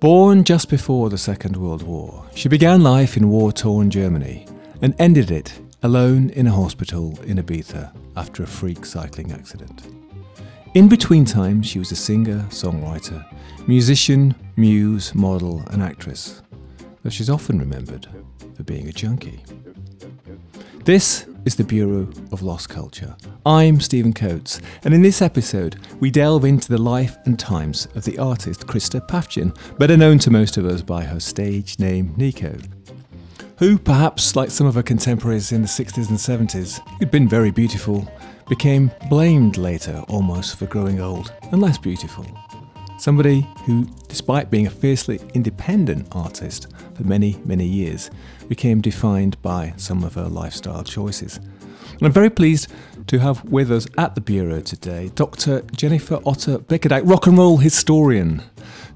Born just before the Second World War, she began life in war torn Germany and ended it alone in a hospital in Ibiza after a freak cycling accident. In between times, she was a singer, songwriter, musician, muse, model, and actress, though she's often remembered for being a junkie. This is the Bureau of Lost Culture. I'm Stephen Coates, and in this episode, we delve into the life and times of the artist Christa Päffgen, better known to most of us by her stage name Nico. Who, perhaps like some of her contemporaries in the 60s and 70s, who'd been very beautiful, became blamed later almost for growing old and less beautiful. Somebody who, despite being a fiercely independent artist for many, many years, became defined by some of her lifestyle choices. And I'm very pleased to have with us at the Bureau today Dr. Jennifer Otter Bickerdike, rock and roll historian,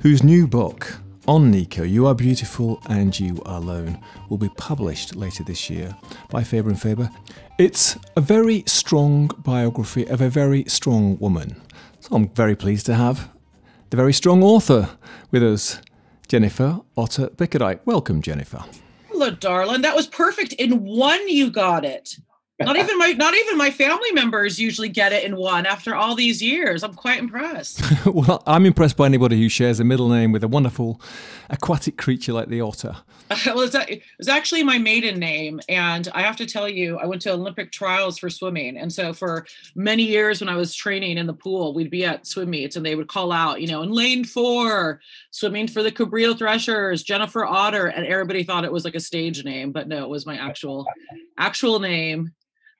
whose new book, on Nico, You Are Beautiful and You Are Alone, will be published later this year by Faber and Faber. It's a very strong biography of a very strong woman. So I'm very pleased to have the very strong author with us, Jennifer Otter Bickerdike. Welcome, Jennifer. Hello, darling. That was perfect. In one, you got it. Not even my not even my family members usually get it in one after all these years. I'm quite impressed. well, I'm impressed by anybody who shares a middle name with a wonderful aquatic creature like the otter. well, it's, it's actually my maiden name, and I have to tell you, I went to Olympic trials for swimming, and so for many years when I was training in the pool, we'd be at swim meets, and they would call out, you know, in lane four, swimming for the Cabrillo Threshers, Jennifer Otter, and everybody thought it was like a stage name, but no, it was my actual actual name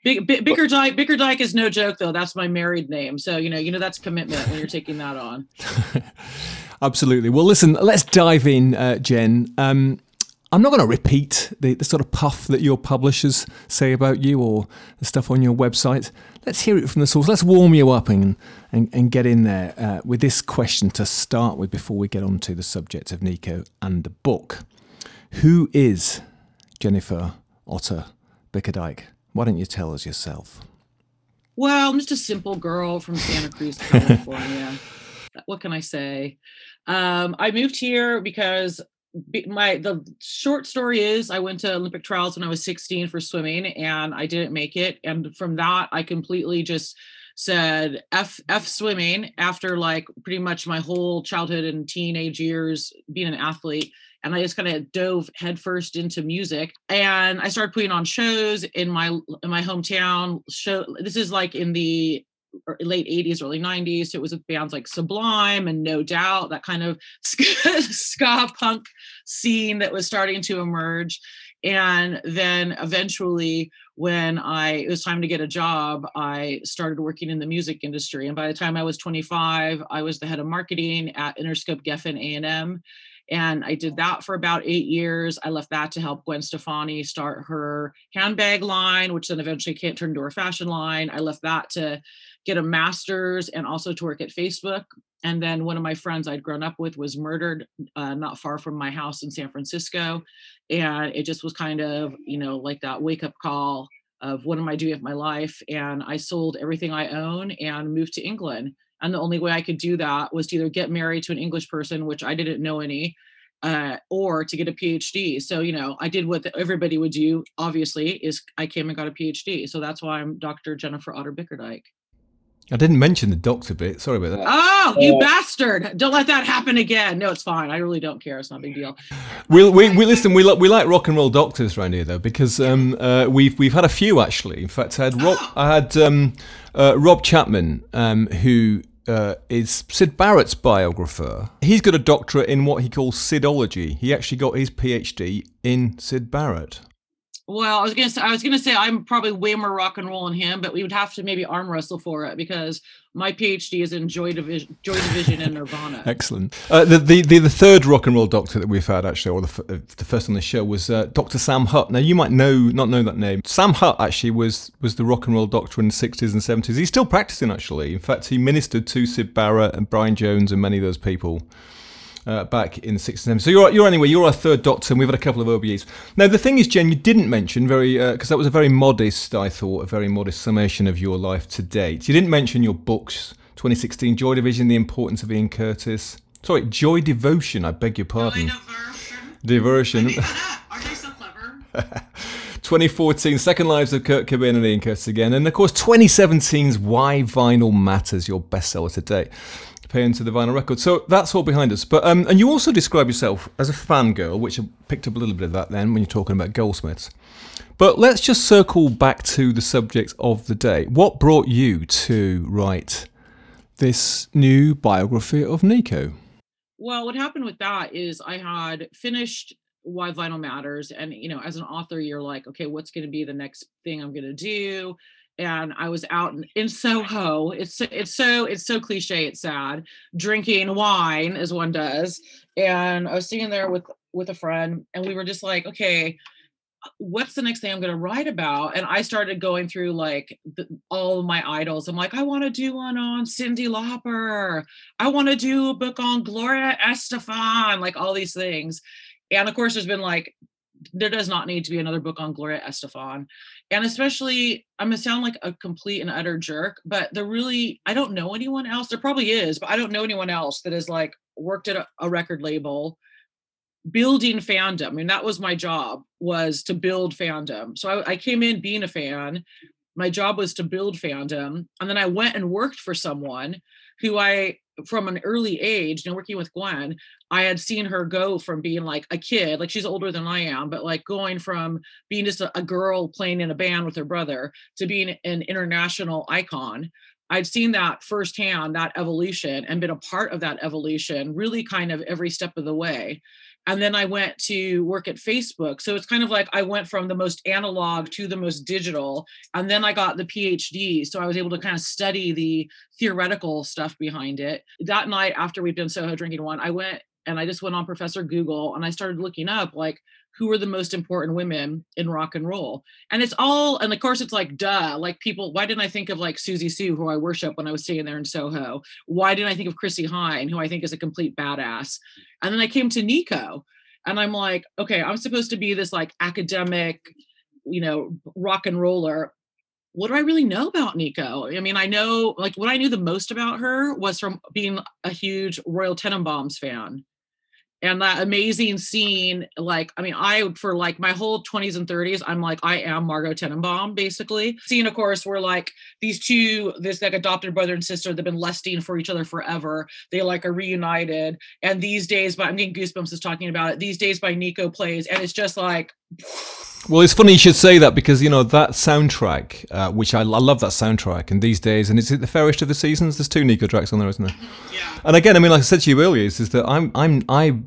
Big, big, Bickerdike, Bickerdike is no joke though. That's my married name. So, you know, you know, that's commitment when you're taking that on. Absolutely. Well, listen, let's dive in, uh, Jen. Um, I'm not going to repeat the, the, sort of puff that your publishers say about you or the stuff on your website. Let's hear it from the source. Let's warm you up and, and, and get in there uh, with this question to start with before we get on to the subject of Nico and the book. Who is Jennifer Otter Bickerdike? Why don't you tell us yourself? Well, I'm just a simple girl from Santa Cruz, California. what can I say? Um, I moved here because my the short story is I went to Olympic trials when I was 16 for swimming and I didn't make it. And from that, I completely just said F F swimming after like pretty much my whole childhood and teenage years being an athlete and I just kind of dove headfirst into music. And I started putting on shows in my in my hometown. Show this is like in the late 80s early 90s so it was with bands like sublime and no doubt that kind of ska punk scene that was starting to emerge and then eventually when i it was time to get a job i started working in the music industry and by the time i was 25 i was the head of marketing at interscope geffen a&m and I did that for about eight years. I left that to help Gwen Stefani start her handbag line, which then eventually can't turn into her fashion line. I left that to get a master's and also to work at Facebook. And then one of my friends I'd grown up with was murdered uh, not far from my house in San Francisco. And it just was kind of, you know, like that wake up call of what am I doing with my life? And I sold everything I own and moved to England. And the only way I could do that was to either get married to an English person, which I didn't know any, uh, or to get a PhD. So, you know, I did what everybody would do, obviously, is I came and got a PhD. So that's why I'm Dr. Jennifer Otter Bickerdike. I didn't mention the doctor bit. Sorry about that. Oh, you uh, bastard! Don't let that happen again. No, it's fine. I really don't care. It's not a big deal. we we, we listen. We, we like rock and roll doctors around here though because um, uh, we've we've had a few actually. In fact, I had Rob, I had um, uh, Rob Chapman um, who uh, is Syd Barrett's biographer. He's got a doctorate in what he calls Sidology. He actually got his PhD in Syd Barrett. Well, I was gonna say I was gonna say I'm probably way more rock and roll than him, but we would have to maybe arm wrestle for it because my PhD is in Joy Division, Joy Division and Nirvana. Excellent. Uh, the, the, the the third rock and roll doctor that we've had actually, or the, uh, the first on the show was uh, Dr. Sam Hutt. Now you might know not know that name. Sam Hutt actually was was the rock and roll doctor in the 60s and 70s. He's still practicing actually. In fact, he ministered to Syd Barrett and Brian Jones and many of those people uh, back in the 60s. So you're, you're anyway, you're our third doctor, and we've had a couple of OBEs. Now, the thing is, Jen, you didn't mention very, because uh, that was a very modest, I thought, a very modest summation of your life to date. You didn't mention your books 2016 Joy Division, The Importance of Ian Curtis, Sorry, Joy Devotion. I beg your pardon. Diversion. Diversion. Are they so clever? 2014, Second Lives of Kurt Cobain and Ian Curtis again. And of course, 2017's Why Vinyl Matters, your bestseller to date. Paying to the vinyl record. So that's all behind us. But um, And you also describe yourself as a fangirl, which I picked up a little bit of that then when you're talking about Goldsmiths. But let's just circle back to the subject of the day. What brought you to write this new biography of Nico? Well, what happened with that is I had finished Why Vinyl Matters, and you know, as an author, you're like, okay, what's going to be the next thing I'm going to do? And I was out in, Soho. It's it's so it's so cliche. It's sad. Drinking wine as one does, and I was sitting there with with a friend, and we were just like, okay, what's the next thing I'm going to write about? And I started going through like the, all of my idols. I'm like, I want to do one on Cyndi Lauper. I want to do a book on Gloria Estefan, like all these things. And of course, there's been like, there does not need to be another book on Gloria Estefan. And especially, I'm to sound like a complete and utter jerk, but there really, I don't know anyone else. There probably is, but I don't know anyone else that has like worked at a, a record label building fandom. I mean, that was my job was to build fandom. So I, I, came in being a fan. My job was to build fandom. And then I went and worked for someone who I, from an early age, you know, working with Gwen, I had seen her go from being like a kid, like she's older than I am, but like going from being just a, a girl playing in a band with her brother to being an international icon. I'd seen that firsthand, that evolution, and been a part of that evolution really kind of every step of the way and then I went to work at Facebook. So it's kind of like I went from the most analog to the most digital. And then I got the PhD. So I was able to kind of study the theoretical stuff behind it. That night after we'd been Soho drinking one, I went and I just went on Professor Google and I started looking up like who are the most important women in rock and roll. And it's all, and of course, it's like, duh, like people, why didn't I think of like Siouxsie Sioux, who I worship when I was staying there in Soho? Why didn't I think of Chrissie Hynde, who I think is a complete badass? And then I came to Nico and I'm like, okay, I'm supposed to be this like academic, you know, rock and roller. What do I really know about Nico? I mean, I know like what I knew the most about her was from being a huge Royal Tenenbaums fan and that amazing scene like i mean i for like my whole 20s and 30s i'm like i am margot tenenbaum basically scene of course where like these two this like adopted brother and sister they've been lusting for each other forever they like are reunited and these days but i'm getting goosebumps is talking about it these days by nico plays and it's just like well, it's funny you should say that because you know that soundtrack, uh, which I, I, love that soundtrack, and these days, and is it the fairest of the seasons? There's two Nico tracks on there, isn't there? Yeah. And again, I mean, like I said to you earlier, is, is that I'm I'm I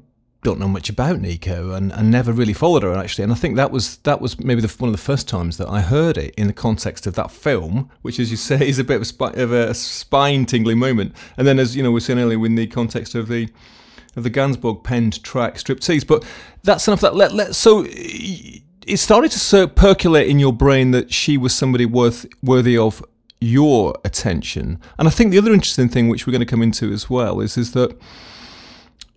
don't know much about Nico and, and never really followed her actually. And I think that was that was maybe the, one of the first times that I heard it in the context of that film, which, as you say, is a bit of a, spi- of a spine tingling moment. And then, as you know, we are saying earlier, in the context of the of the Gainsbourg penned track Striptease. But that's enough. That let let so. It started to percolate in your brain that she was somebody worth worthy of your attention. And I think the other interesting thing, which we're going to come into as well, is is that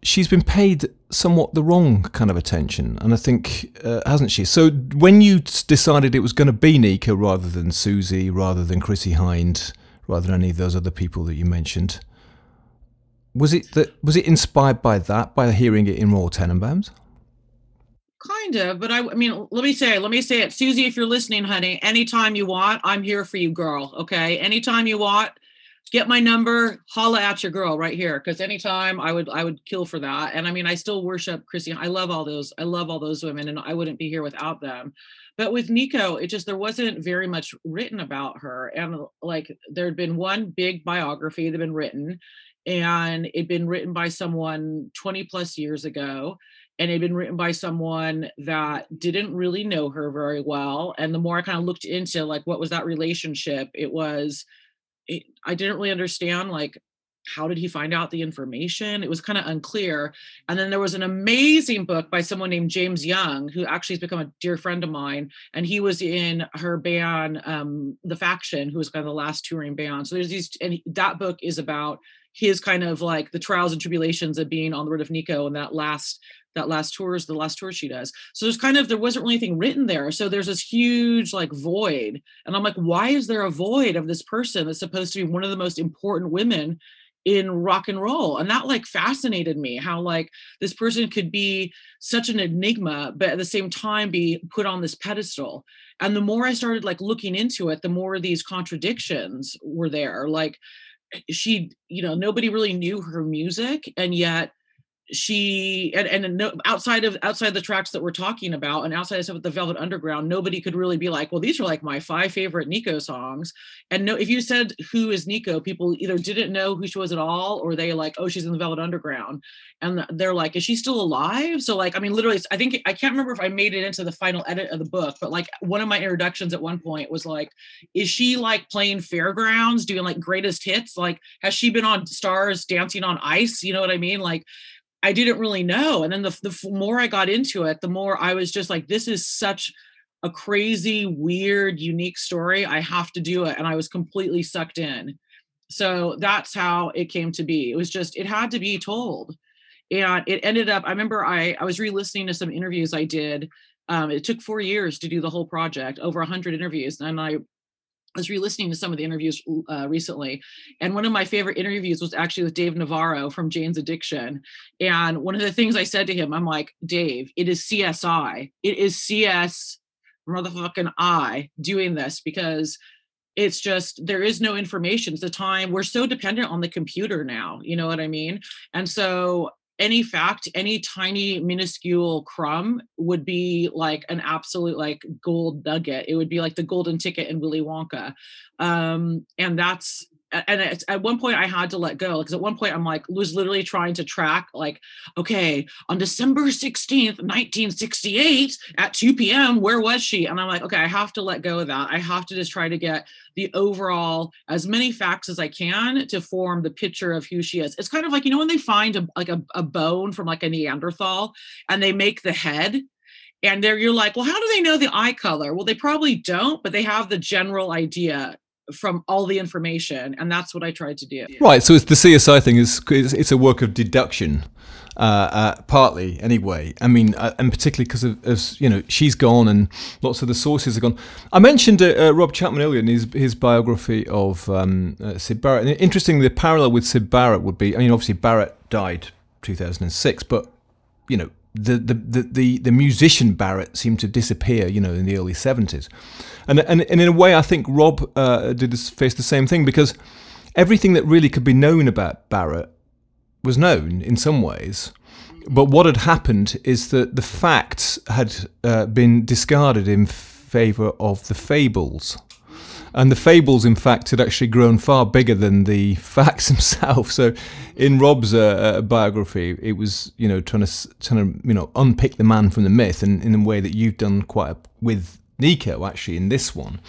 she's been paid somewhat the wrong kind of attention, and I think uh, hasn't she? So when you decided it was going to be Nika rather than Siouxsie, rather than Chrissie Hynde, rather than any of those other people that you mentioned, was it that was it inspired by that, by hearing it in Royal Tenenbaums? Kind of, but I, I mean, let me say, let me say it, Siouxsie, If you're listening, honey, anytime you want, I'm here for you, girl. Okay, anytime you want get my number, holla at your girl right here. Cause anytime I would I would kill for that. And I mean, I still worship Chrissie. I love all those, I love all those women and I wouldn't be here without them. But with Nico, it just there wasn't very much written about her. And like there'd been one big biography that had been written, and it'd been written by someone 20 plus years ago and it had been written by someone that didn't really know her very well and the more i kind of looked into like what was that relationship it was I didn't really understand like how did he find out the information? It was kind of unclear. And then there was an amazing book by someone named James Young, who actually has become a dear friend of mine. And he was in her band, um, The Faction, who was kind of the last touring band. So there's these, and that book is about his kind of like the trials and tribulations of being on the road of Nico and that last that last tour is the last tour she does. So there's kind of there wasn't really anything written there. So there's this huge like void. And I'm like, why is there a void of this person that's supposed to be one of the most important women in rock and roll and that like fascinated me how like this person could be such an enigma but at the same time be put on this pedestal and the more i started like looking into it the more these contradictions were there like eh, she you know nobody really knew her music and yet she and and no, outside of outside the tracks that we're talking about and outside of the velvet underground nobody could really be like well these are like my five favorite nico songs. And no if you said who is nico? people either didn't know who she was at all or they like oh she's in the velvet underground. And they're like is she still alive? So like i mean literally i think i can't remember if i made it into the final edit of the book but like one of my introductions at one point was like is she like playing fairgrounds doing like greatest hits? Like has she been on stars dancing on ice? You know what i mean? Like I didn't really know. And then the, the more I got into it, the more I was just like, this is such a crazy, weird, unique story. I have to do it. And I was completely sucked in. So that's how it came to be. It was just, it had to be told. And it ended up, I remember I, I was re listening to some interviews I did. Um, it took four years to do the whole project, over 100 interviews. And I was re-listening to some of the interviews uh, recently, and one of my favorite interviews was actually with Dave Navarro from Jane's Addiction. And one of the things I said to him, I'm like, Dave, it is CSI, it is CS motherfucking I doing this because it's just there is no information. It's the time we're so dependent on the computer now. You know what I mean? And so any fact, any tiny minuscule crumb would be like an absolute like gold nugget. It would be like the golden ticket in Willy Wonka. Um, and that's and at one point I had to let go because at one point I'm like was literally trying to track like okay on December 16th 1968 at 2 p.m. where was she? And I'm like okay I have to let go of that. I have to just try to get the overall as many facts as I can to form the picture of who she is. It's kind of like you know when they find a, like a, a bone from like a Neanderthal and they make the head and there you're like well how do they know the eye color? Well they probably don't but they have the general idea from all the information and that's what i tried to do. Right so it's the csi thing is it's a work of deduction uh, uh, partly anyway. I mean uh, and particularly because of, of, you know she's gone and lots of the sources are gone. I mentioned uh, uh, rob chapman earlier in his, his biography of um, uh, syd barrett. And interestingly the parallel with syd barrett would be i mean obviously barrett died 2006 but you know the, the, the, the, musician Barrett seemed to disappear, you know, in the early 70s. And, and, and in a way, I think Rob uh, did this, face the same thing because everything that really could be known about Barrett was known in some ways. But what had happened is that the facts had uh, been discarded in favour of the fables. And the fables, in fact, had actually grown far bigger than the facts themselves. So, in Rob's uh, uh, biography, it was you know trying to trying to you know unpick the man from the myth, and in a way that you've done quite a, with Nico actually in this one.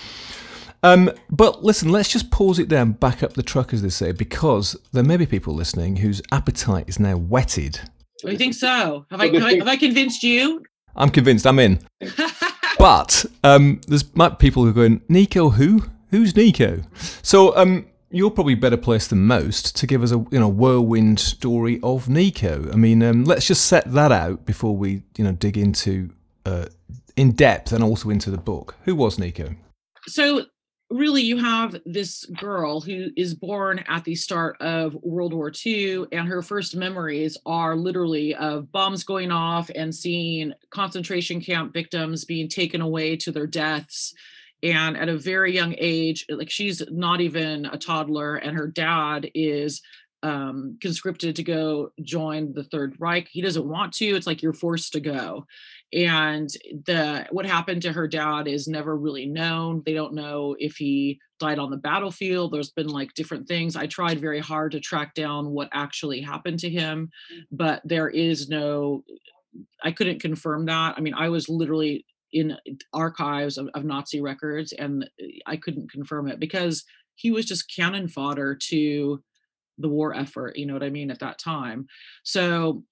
Um, but listen, let's just pause it there and back up the truck, as they say, because there may be people listening whose appetite is now whetted. Do you think so? Have I, have I, have I convinced you? I'm convinced. I'm in. but um, there's people who are going, Nico, who? Who's Nico? So um, you're probably better placed than most to give us a you know whirlwind story of Nico. I mean, um, let's just set that out before we you know dig into uh, in depth and also into the book. Who was Nico? So really you have this girl who is born at the start of World War II, and her first memories are literally of bombs going off and seeing concentration camp victims being taken away to their deaths. And at a very young age, like she's not even a toddler, and her dad is um, conscripted to go join the Third Reich. He doesn't want to. It's like you're forced to go and the what happened to her dad is never really known they don't know if he died on the battlefield there's been like different things i tried very hard to track down what actually happened to him but there is no i couldn't confirm that i mean i was literally in uh, archives of, of nazi records and uh, i couldn't confirm it because he was just cannon fodder to the war effort you know what i mean at that time so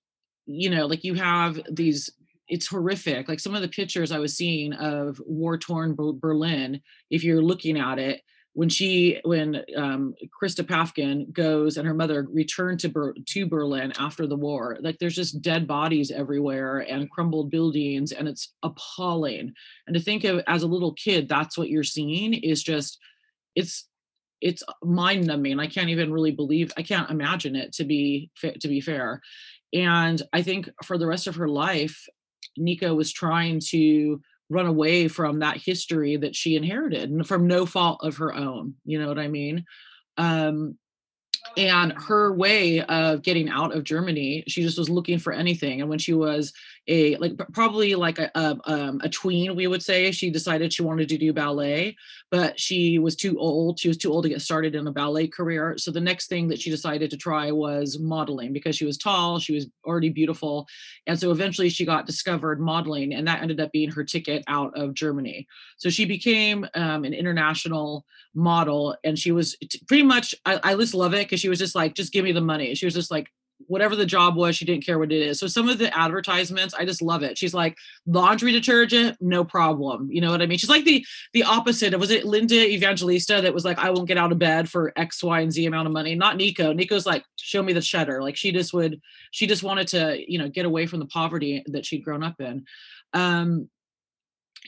you know like you have these it's horrific. Like some of the pictures I was seeing of war torn Berlin, if you're looking at it, when she when um, Christa Päffgen goes and her mother returned to Ber- to Berlin after the war, like there's just dead bodies everywhere and crumbled buildings, and it's appalling. And to think of as a little kid, that's what you're seeing is just it's it's mind numbing. I can't even really believe I can't imagine it to be to be fair. And I think for the rest of her life, Nico was trying to run away from that history that she inherited and from no fault of her own. You know what I mean? Um, and her way of getting out of Germany, she just was looking for anything. And when she was a like probably like a a, um, a tween, we would say, she decided she wanted to do ballet, but she was too old. She was too old to get started in a ballet career. So the next thing that she decided to try was modeling because she was tall, she was already beautiful, and so eventually she got discovered modeling, and that ended up being her ticket out of Germany. So she became um, an international model and she was pretty much I, I just love it because she was just like just give me the money she was just like whatever the job was she didn't care what it is. So some of the advertisements i just love it. She's like laundry detergent no problem. You know what i mean? She's like the the opposite of was it linda evangelista that was like i won't get out of bed for x y and z amount of money. Not nico. Nico's like show me the cheddar like she just would she just wanted to you know get away from the poverty that she'd grown up in. Um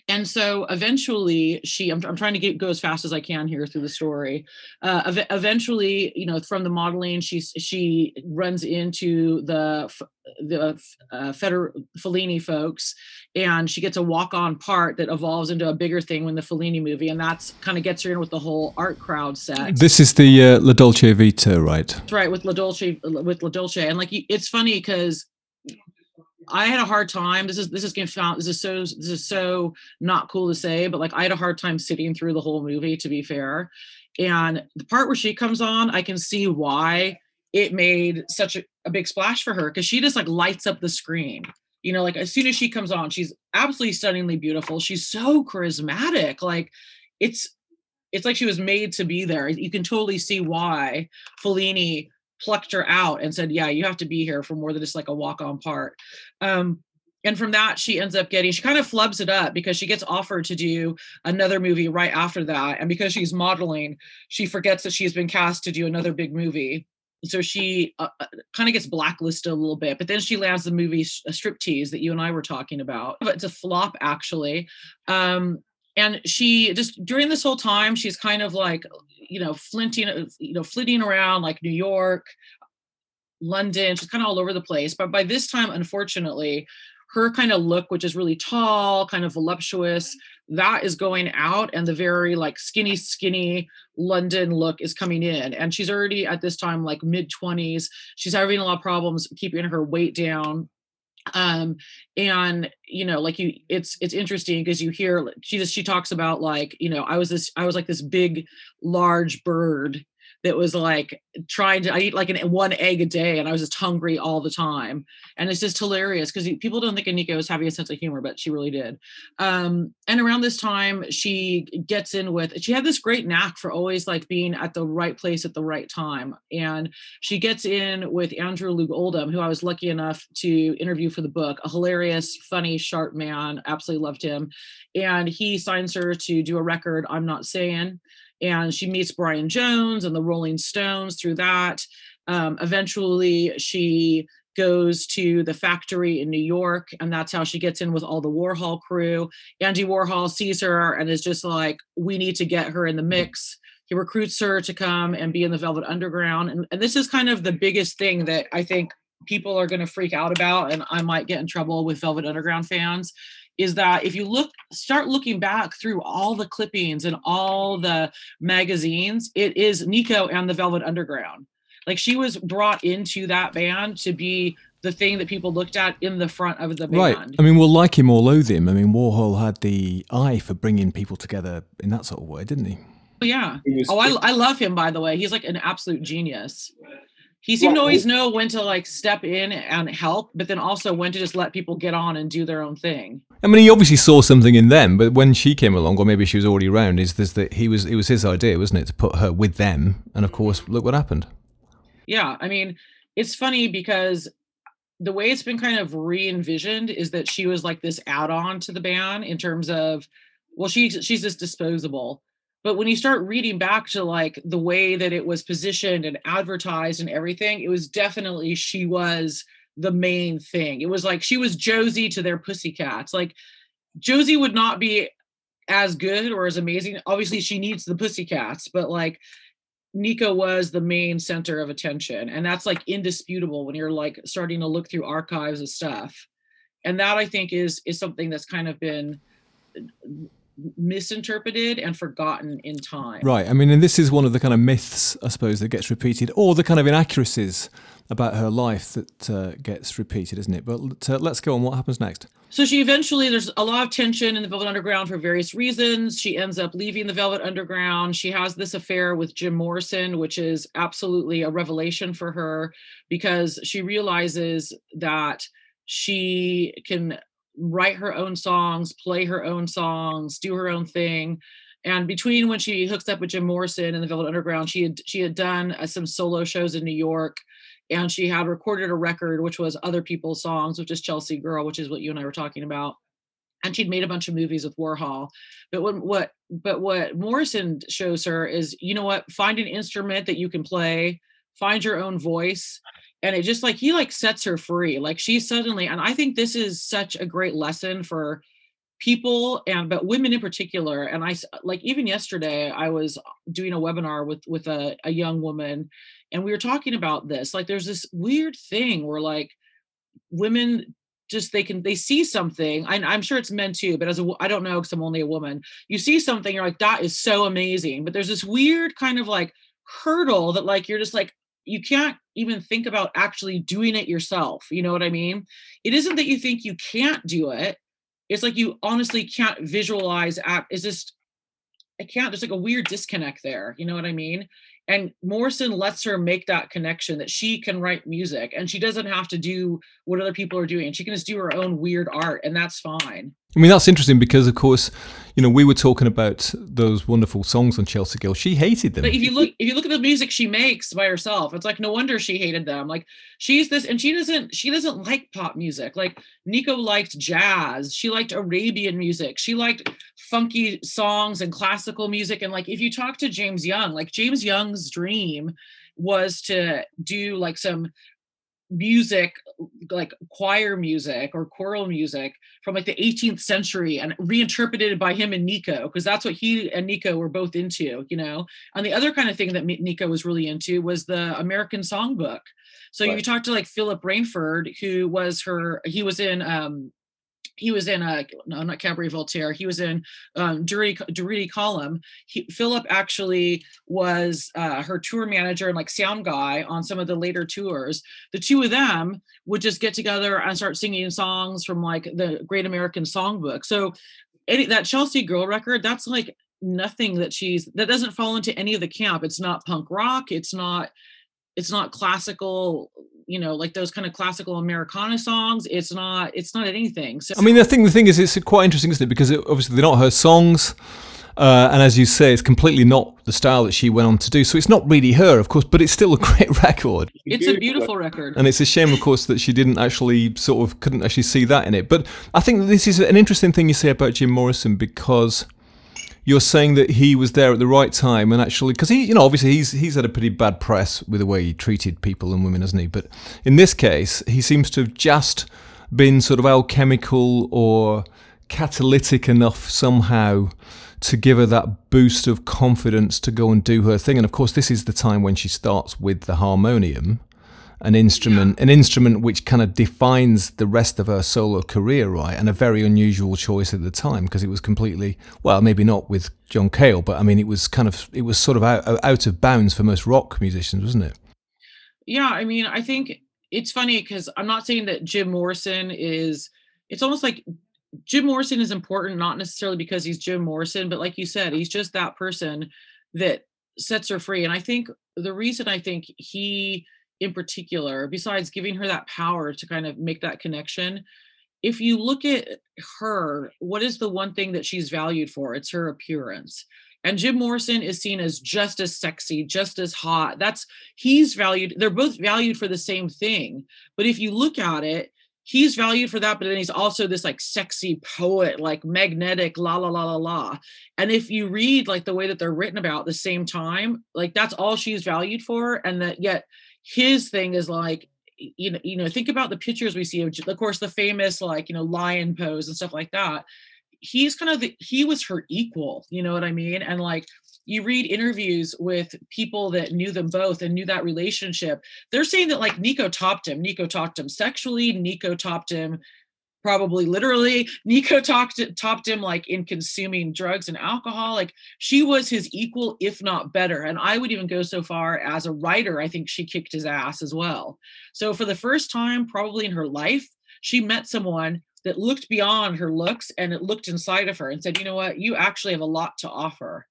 and so eventually she I'm, I'm trying to get go as fast as i can here through the story. Uh, ev- eventually you know from the modeling she's she runs into the the uh, Feder- Fellini folks and she gets a walk-on part that evolves into a bigger thing when the Fellini movie and that's kind of gets her in with the whole art crowd set. This is the uh, La Dolce Vita right? That's right with La Dolce with La Dolce. And like it's funny because I had a hard time. This is this is getting found. This is so this is so not cool to say, but like I had a hard time sitting through the whole movie. To be fair, and the part where she comes on, I can see why it made such a, a big splash for her because she just like lights up the screen. You know, like as soon as she comes on, she's absolutely stunningly beautiful. She's so charismatic. Like it's it's like she was made to be there. You can totally see why Fellini plucked her out and said, "Yeah, you have to be here for more than just like a walk-on part." Um, and from that, she ends up getting she kind of flubs it up because she gets offered to do another movie right after that, and because she's modeling, she forgets that she's been cast to do another big movie. So she uh, uh kind of gets blacklisted a little bit, but then she lands the movie Striptease that you and I were talking about. It's a flop, actually. Um, and she just during this whole time she's kind of like you know flinting uh, you know flitting around like new york london she's kind of all over the place. But by this time unfortunately her kind of look which is really tall kind of voluptuous that is going out and the very like skinny skinny london look is coming in. And she's already at this time like mid 20s she's having a lot of problems keeping her weight down um and you know like you it's it's interesting because you hear she just she talks about like you know i was this i was like this big large bird that was like trying to I eat like an one egg a day and I was just hungry all the time. And it's just hilarious because people don't think Nico is having a sense of humor, but she really did. Um, and around this time, she gets in with she had this great knack for always like being at the right place at the right time. And she gets in with Andrew Loog Oldham, who I was lucky enough to interview for the book, a hilarious, funny, sharp man. Absolutely loved him. And he signs her to do a record, I'm Not Saying and she meets Brian Jones and the Rolling Stones through that. Um, eventually, she goes to the factory in New York, and that's how she gets in with all the Warhol crew. Andy Warhol sees her and is just like, "We need to get her in the mix." He recruits her to come and be in the Velvet Underground, and, and this is kind of the biggest thing that I think people are going to freak out about, and I might get in trouble with Velvet Underground fans is that if you look start looking back through all the clippings and all the magazines it is nico and the velvet underground like she was brought into that band to be the thing that people looked at in the front of the band. Right. I mean, we'll like him or loathe him. I mean, Warhol had the eye for bringing people together in that sort of way, didn't he? Oh, yeah. oh, I, I love him, by the way. He's like an absolute genius he seemed to always know when to like step in and help, but then also when to just let people get on and do their own thing. I mean, he obviously saw something in them, but when she came along, or maybe she was already around, is this that he was it was his idea, wasn't it, to put her with them? And of mm-hmm. course, look what happened. Yeah, I mean, it's funny because the way it's been kind of re-envisioned is that she was like this add-on to the band in terms of, well, she's she's just disposable but when you start reading back to like the way that it was positioned and advertised and everything it was definitely she was the main thing it was like she was josie to their pussycats like josie would not be as good or as amazing obviously she needs the pussycats but like Nico was the main center of attention. And that's like indisputable when you're like starting to look through archives of stuff. And that I think is is something that's kind of been misinterpreted and forgotten in time. Right. I mean, and this is one of the kind of myths, I suppose, that gets repeated, or the kind of inaccuracies about her life that uh, gets repeated, isn't it? But uh, let's go on. What happens next? So she eventually, there's a lot of tension in the Velvet Underground for various reasons. She ends up leaving the Velvet Underground. She has this affair with Jim Morrison, which is absolutely a revelation for her because she realizes that she can write her own songs, play her own songs, do her own thing. And between when she hooks up with Jim Morrison and the Velvet Underground, she had she had done uh, some solo shows in New York, and she had recorded a record which was other people's songs, which is Chelsea Girl, which is what you and I were talking about. And she'd made a bunch of movies with Warhol. But when, what but what Morrison shows her is, you know what, find an instrument that you can play, find your own voice, and it just like he like sets her free like she suddenly and i think this is such a great lesson for people and but women in particular and i like even yesterday i was doing a webinar with with a, a young woman and we were talking about this like there's this weird thing where like women just they can they see something I, i'm sure it's men too but as a i don't know because i'm only a woman you see something you're like that is so amazing but there's this weird kind of like hurdle that like you're just like you can't even think about actually doing it yourself. You know what I mean? It isn't that you think you can't do it. It's like you honestly can't visualize app. Is just I can't. There's like a weird disconnect there. You know what I mean? And Morrison lets her make that connection that she can write music and she doesn't have to do what other people are doing. She can just do her own weird art and that's fine. I mean, that's interesting because, of course, you know, we were talking about those wonderful songs on Chelsea Girl. She hated them. But if you look, if you look at the music she makes by herself, it's like no wonder she hated them. Like she's this, and she doesn't, she doesn't like pop music. Like Nico liked jazz. She liked Arabian music. She liked funky songs and classical music. And like if you talk to James Young, like James Young's dream was to do like some music like choir music or choral music from like the 18th century and reinterpreted by him and Nico because that's what he and Nico were both into you know and the other kind of thing that Nico was really into was the American songbook so right. you talk to like Philip Rainford who was her he was in um he was in a no not cabaret voltaire he was in um Durutti column he, philip actually was uh, her tour manager and like sound guy on some of the later tours. The two of them would just get together and start singing songs from like the great american songbook. So any, that chelsea girl record that's like nothing that she's that doesn't fall into any of the camp. It's not punk rock. It's not it's not classical you know like those kind of classical americana songs it's not it's not anything so i mean the thing the thing is it's quite interesting isn't it because it, obviously they're not her songs uh, and as you say, it's completely not the style that she went on to do. So it's not really her, of course, but it's still a great record. It's a beautiful record. And it's a shame, of course, that she didn't actually sort of couldn't actually see that in it. But I think this is an interesting thing you say about Jim Morrison because you're saying that he was there at the right time and actually because he you know obviously he's he's had a pretty bad press with the way he treated people and women hasn't he? But in this case he seems to have just been sort of alchemical or catalytic enough somehow to give her that boost of confidence to go and do her thing. And of course this is the time when she starts with the harmonium an instrument, an instrument which kind of defines the rest of her solo career, right? And a very unusual choice at the time because it was completely, well, maybe not with John Cale, but I mean, it was kind of, it was sort of out, out of bounds for most rock musicians, wasn't it? Yeah, I mean, I think it's funny because I'm not saying that Jim Morrison is. It's almost like Jim Morrison is important, not necessarily because he's Jim Morrison, but like you said, he's just that person that sets her free. And I think the reason I think he in particular, besides giving her that power to kind of make that connection, if you look at her, what is the one thing that she's valued for? It's her appearance. And Jim Morrison is seen as just as sexy, just as hot. That's he's valued, they're both valued for the same thing. But if you look at it, he's valued for that, but then he's also this like sexy poet, like magnetic, la la la la la. And if you read like the way that they're written about the same time, like that's all she's valued for. And that yet his thing is like you know you know think about the pictures we see of of course the famous like you know lion pose and stuff like that he's kind of the he was her equal you know what i mean and like you read interviews with people that knew them both and knew that relationship. They're saying that like Nico topped him. Nico topped him sexually. Nico topped him probably literally nico talked topped him like in consuming drugs and alcohol like she was his equal if not better and i would even go so far as a writer i think she kicked his ass as well. So for the first time probably in her life she met someone that looked beyond her looks and it looked inside of her and said you know what? You actually have a lot to offer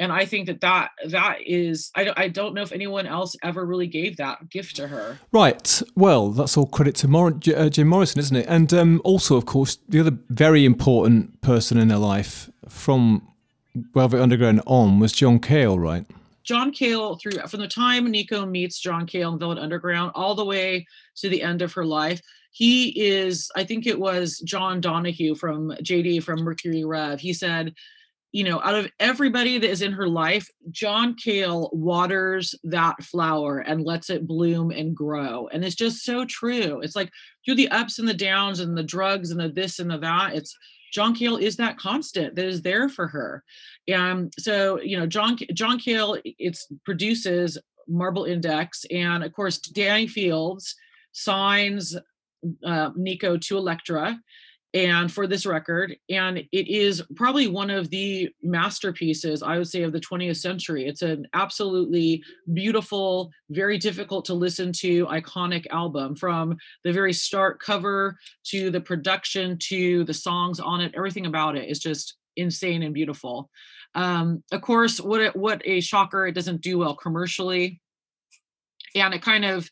and i think that that that is I, I don't know if anyone else ever really gave that gift to her. Right. Well that's all credit to Mor- J- uh, jim morrison isn't it? And um, also of course the other very important person in her life from velvet underground on was john cale right? John cale through from the time nico meets john cale in velvet underground all the way to the end of her life he is i think it was john donahue from jd from mercury rev. He said you know, out of everybody that is in her life, John Cale waters that flower and lets it bloom and grow. And it's just so true. It's like through the ups and the downs and the drugs and the this and the that, it's John Cale is that constant that is there for her. And so, you know, John John Cale it's produces Marble Index and of course Danny Fields signs uh, Nico to Elektra and for this record and it is probably one of the masterpieces i would say of the 20th century. It's an absolutely beautiful very difficult to listen to iconic album from the very start cover to the production to the songs on it everything about it is just insane and beautiful. Um of course what it, what a shocker it doesn't do well commercially. And it kind of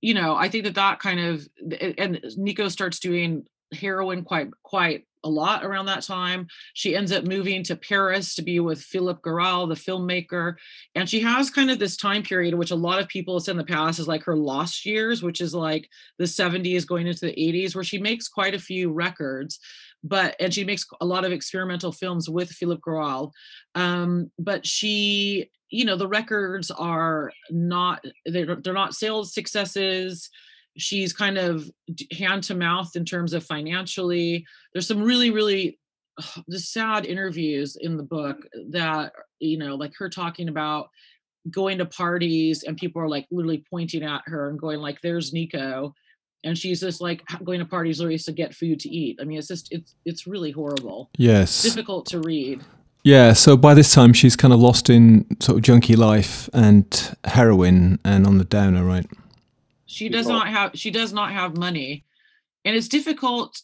you know i think that that kind of and nico starts doing heroin quite quite a lot around that time. She ends up moving to Paris to be with Philippe Garrel, the filmmaker. And she has kind of this time period, which a lot of people said in the past is like her lost years, which is like the 70s going into the 80s, where she makes quite a few records. But and she makes a lot of experimental films with Philippe Garrel. Um, but she, you know, the records are not they're, they're not sales successes she's kind of hand to mouth in terms of financially. There's some really really the sad interviews in the book that you know like her talking about going to parties and people are like literally pointing at her and going like there's nico and she's just like going to parties literally to get food to eat. I mean it's just it's it's really horrible. Yes. Difficult to read. Yeah, so by this time she's kind of lost in sort of junkie life and heroin and on the downer, right? She does not have she does not have money. And it's difficult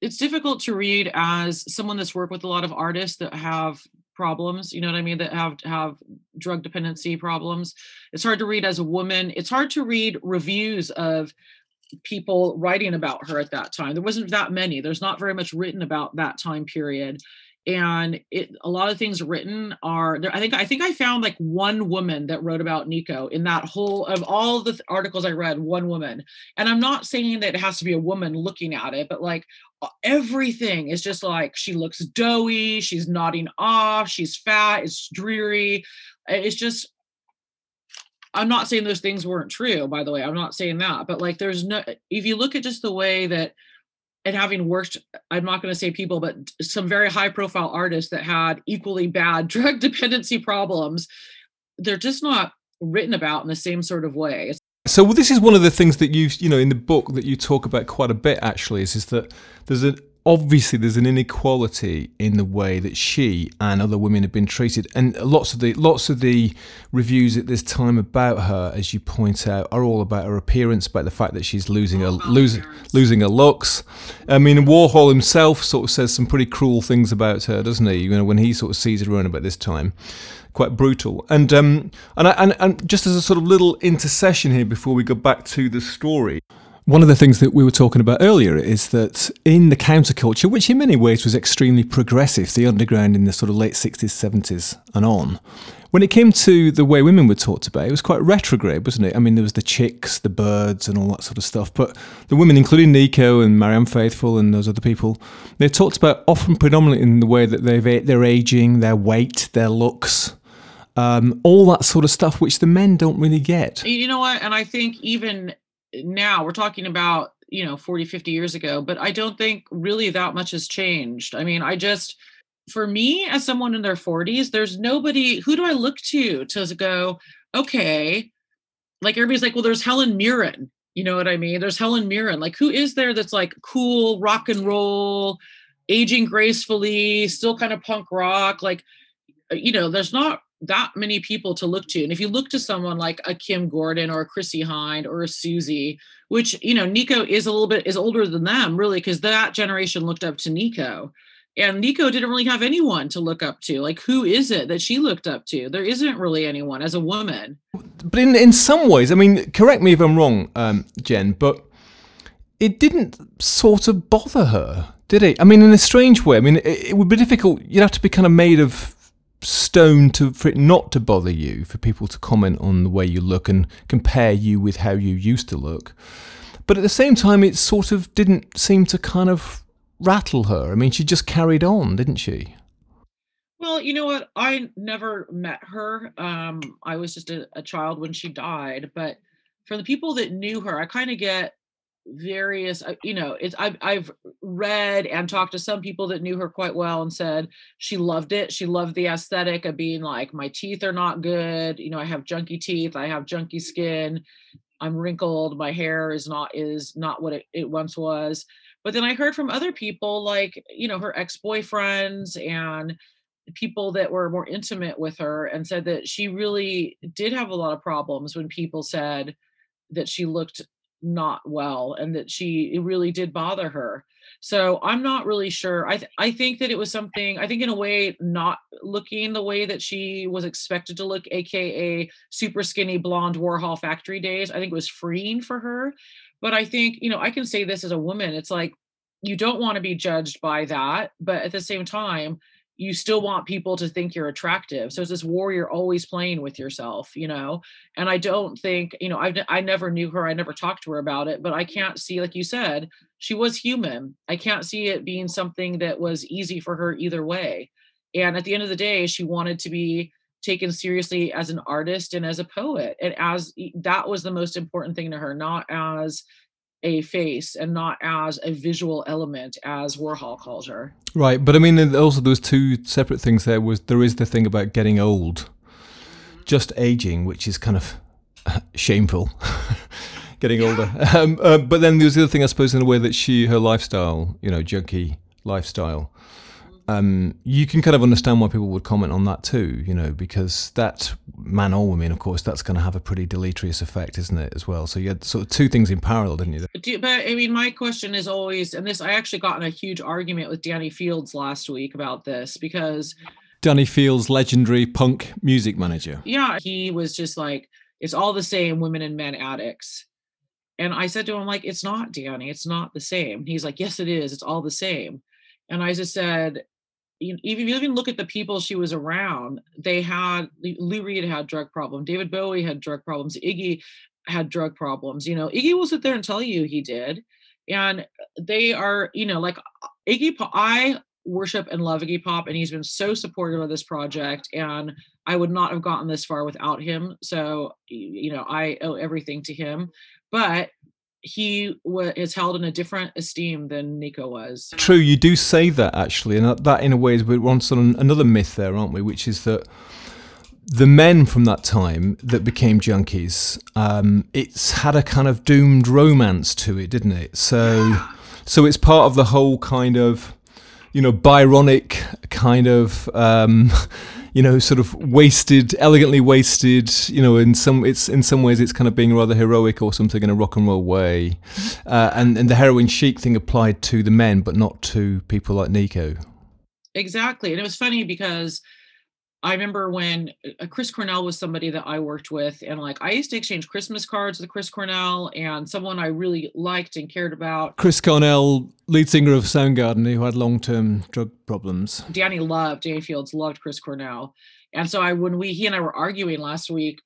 it's difficult to read as someone that's worked with a lot of artists that have problems, you know what I mean, that have have drug dependency problems. It's hard to read as a woman. It's hard to read reviews of people writing about her at that time. There wasn't that many. There's not very much written about that time period and it a lot of things written are there i think i think i found like one woman that wrote about nico in that whole of all the articles i read one woman. And i'm not saying that it has to be a woman looking at it but like everything is just like she looks doughy she's nodding off she's fat it's dreary it's just i'm not saying those things weren't true by the way i'm not saying that but like there's no if you look at just the way that and having worked i'm not going to say people but some very high profile artists that had equally bad drug dependency problems they're just not written about in the same sort of way. So well, this is one of the things that you you know in the book that you talk about quite a bit actually is, is that there's a obviously there's an inequality in the way that she and other women have been treated and lots of the lots of the reviews at this time about her as you point out are all about her appearance about the fact that she's losing her losing losing her looks. I mean warhol himself sort of says some pretty cruel things about her doesn't he? You know when he sort of sees her around about this time. Quite brutal. And um and, I, and and just as a sort of little intercession here before we go back to the story one of the things that we were talking about earlier is that in the counterculture, which in many ways was extremely progressive, the underground in the sort of late 60s, 70s and on, when it came to the way women were talked about, it was quite retrograde, wasn't it? I mean, there was the chicks, the birds, and all that sort of stuff. But the women, including Nico and Marianne Faithfull and those other people, they're talked about often predominantly in the way that they've, they're aging, their weight, their looks. Um, all that sort of stuff, which the men don't really get. You know what? And I think even now we're talking about you know 40 50 years ago but i don't think really that much has changed i mean i just for me as someone in their 40s, there's nobody who do I look to to go, okay, like everybody's like, well, there's Helen Mirren. You know what I mean? There's Helen Mirren. Like, who is there that's like cool rock and roll, aging gracefully, still kind of punk rock? Like, you know, there's not that many people to look to. And if you look to someone like a Kim Gordon or a Chrissie Hynde or a Siouxsie, which, you know, Nico is a little bit is older than them, really, because that generation looked up to Nico. And Nico didn't really have anyone to look up to. Like, who is it that she looked up to? There isn't really anyone as a woman. But in, in some ways, I mean, correct me if I'm wrong, um, Jen, but it didn't sort of bother her, did it? I mean, in a strange way. I mean, it, it would be difficult. You'd have to be kind of made of stone to for it not to bother you, for people to comment on the way you look and compare you with how you used to look. But at the same time, it sort of didn't seem to kind of rattle her. I mean, she just carried on, didn't she? Well, you know what? I never met her. Um, I was just a, a child when she died. But for the people that knew her, I kind of get various uh, you know it's I've, I've read and talked to some people that knew her quite well and said she loved it. She loved the aesthetic of being like my teeth are not good. You know i have junky teeth. I have junky skin. I'm wrinkled. My hair is not is not what it, it once was. But then i heard from other people like you know her ex-boyfriends and people that were more intimate with her and said that she really did have a lot of problems when people said that she looked not well and that she it really did bother her. So i'm not really sure i th- i think that it was something i think in a way not looking the way that she was expected to look aka super skinny blonde warhol factory days i think it was freeing for her. But i think you know i can say this as a woman it's like you don't want to be judged by that but at the same time you still want people to think you're attractive. So it's this war you're always playing with yourself, you know. And I don't think, you know, I I never knew her. I never talked to her about it, but I can't see, like you said, she was human. I can't see it being something that was easy for her either way. And at the end of the day, she wanted to be taken seriously as an artist and as a poet, and as that was the most important thing to her, not as a face and not as a visual element as Warhol calls her. Right, but I mean also those two separate things there was there is the thing about getting old. Just aging, which is kind of shameful. getting yeah. older. Um, uh, but then there's the other thing I suppose in a way that she her lifestyle, you know, junky lifestyle um, you can kind of understand why people would comment on that too, you know, because that man or woman, of course, that's going to have a pretty deleterious effect, isn't it, as well? So you had sort of two things in parallel, didn't you? Do, but I mean, my question is always, and this, I actually got in a huge argument with Danny Fields last week about this because Danny Fields, legendary punk music manager. Yeah, he was just like, it's all the same women and men addicts. And I said to him, like, it's not, Danny, it's not the same. He's like, yes, it is. It's all the same. And I just said, even even look at the people she was around, they had Lou Reed had drug problems, David Bowie had drug problems, Iggy had drug problems. You know, Iggy will sit there and tell you he did, and they are, you know, like Iggy. Pop, I worship and love Iggy Pop, and he's been so supportive of this project, and I would not have gotten this far without him. So, you know, I owe everything to him. But he w- is held in a different esteem than Nico was. True, you do say that actually, and that, in a way is we're on another myth there, aren't we? Which is that the men from that time that became junkies, um, it's had a kind of doomed romance to it, didn't it? So, so it's part of the whole kind of, you know, Byronic kind of. Um, you know, sort of wasted, elegantly wasted. You know, in some it's in some ways it's kind of being rather heroic or something in a rock and roll way, uh, and and the heroin chic thing applied to the men, but not to people like Nico. Exactly, and it was funny because I remember when uh, Chris Cornell was somebody that I worked with, and like I used to exchange Christmas cards with Chris Cornell, and someone I really liked and cared about. Chris Cornell, lead singer of Soundgarden, who had long-term drug problems. Danny loved Danny Fields loved Chris Cornell, and so I when we he and I were arguing last week,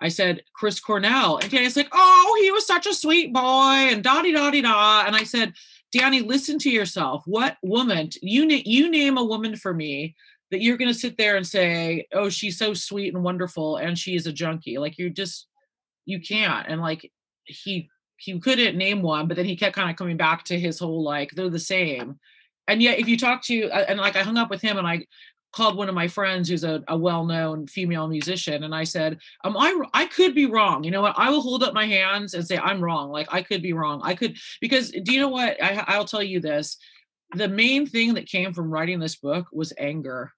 I said Chris Cornell, and Danny's like, "Oh, he was such a sweet boy," and da da da da, and I said. Danny, listen to yourself. What woman you you name a woman for me that you're going to sit there and say, "Oh, she's so sweet and wonderful, and she is a junkie." Like you just you can't. And like he he couldn't name one, but then he kept kind of coming back to his whole like they're the same. and yet if you talk to uh, and like i hung up with him and i called one of my friends who's a, a well-known female musician and i said um i i could be wrong you know what i will hold up my hands and say i'm wrong like i could be wrong i could because do you know what I, i'll tell you this the main thing that came from writing this book was anger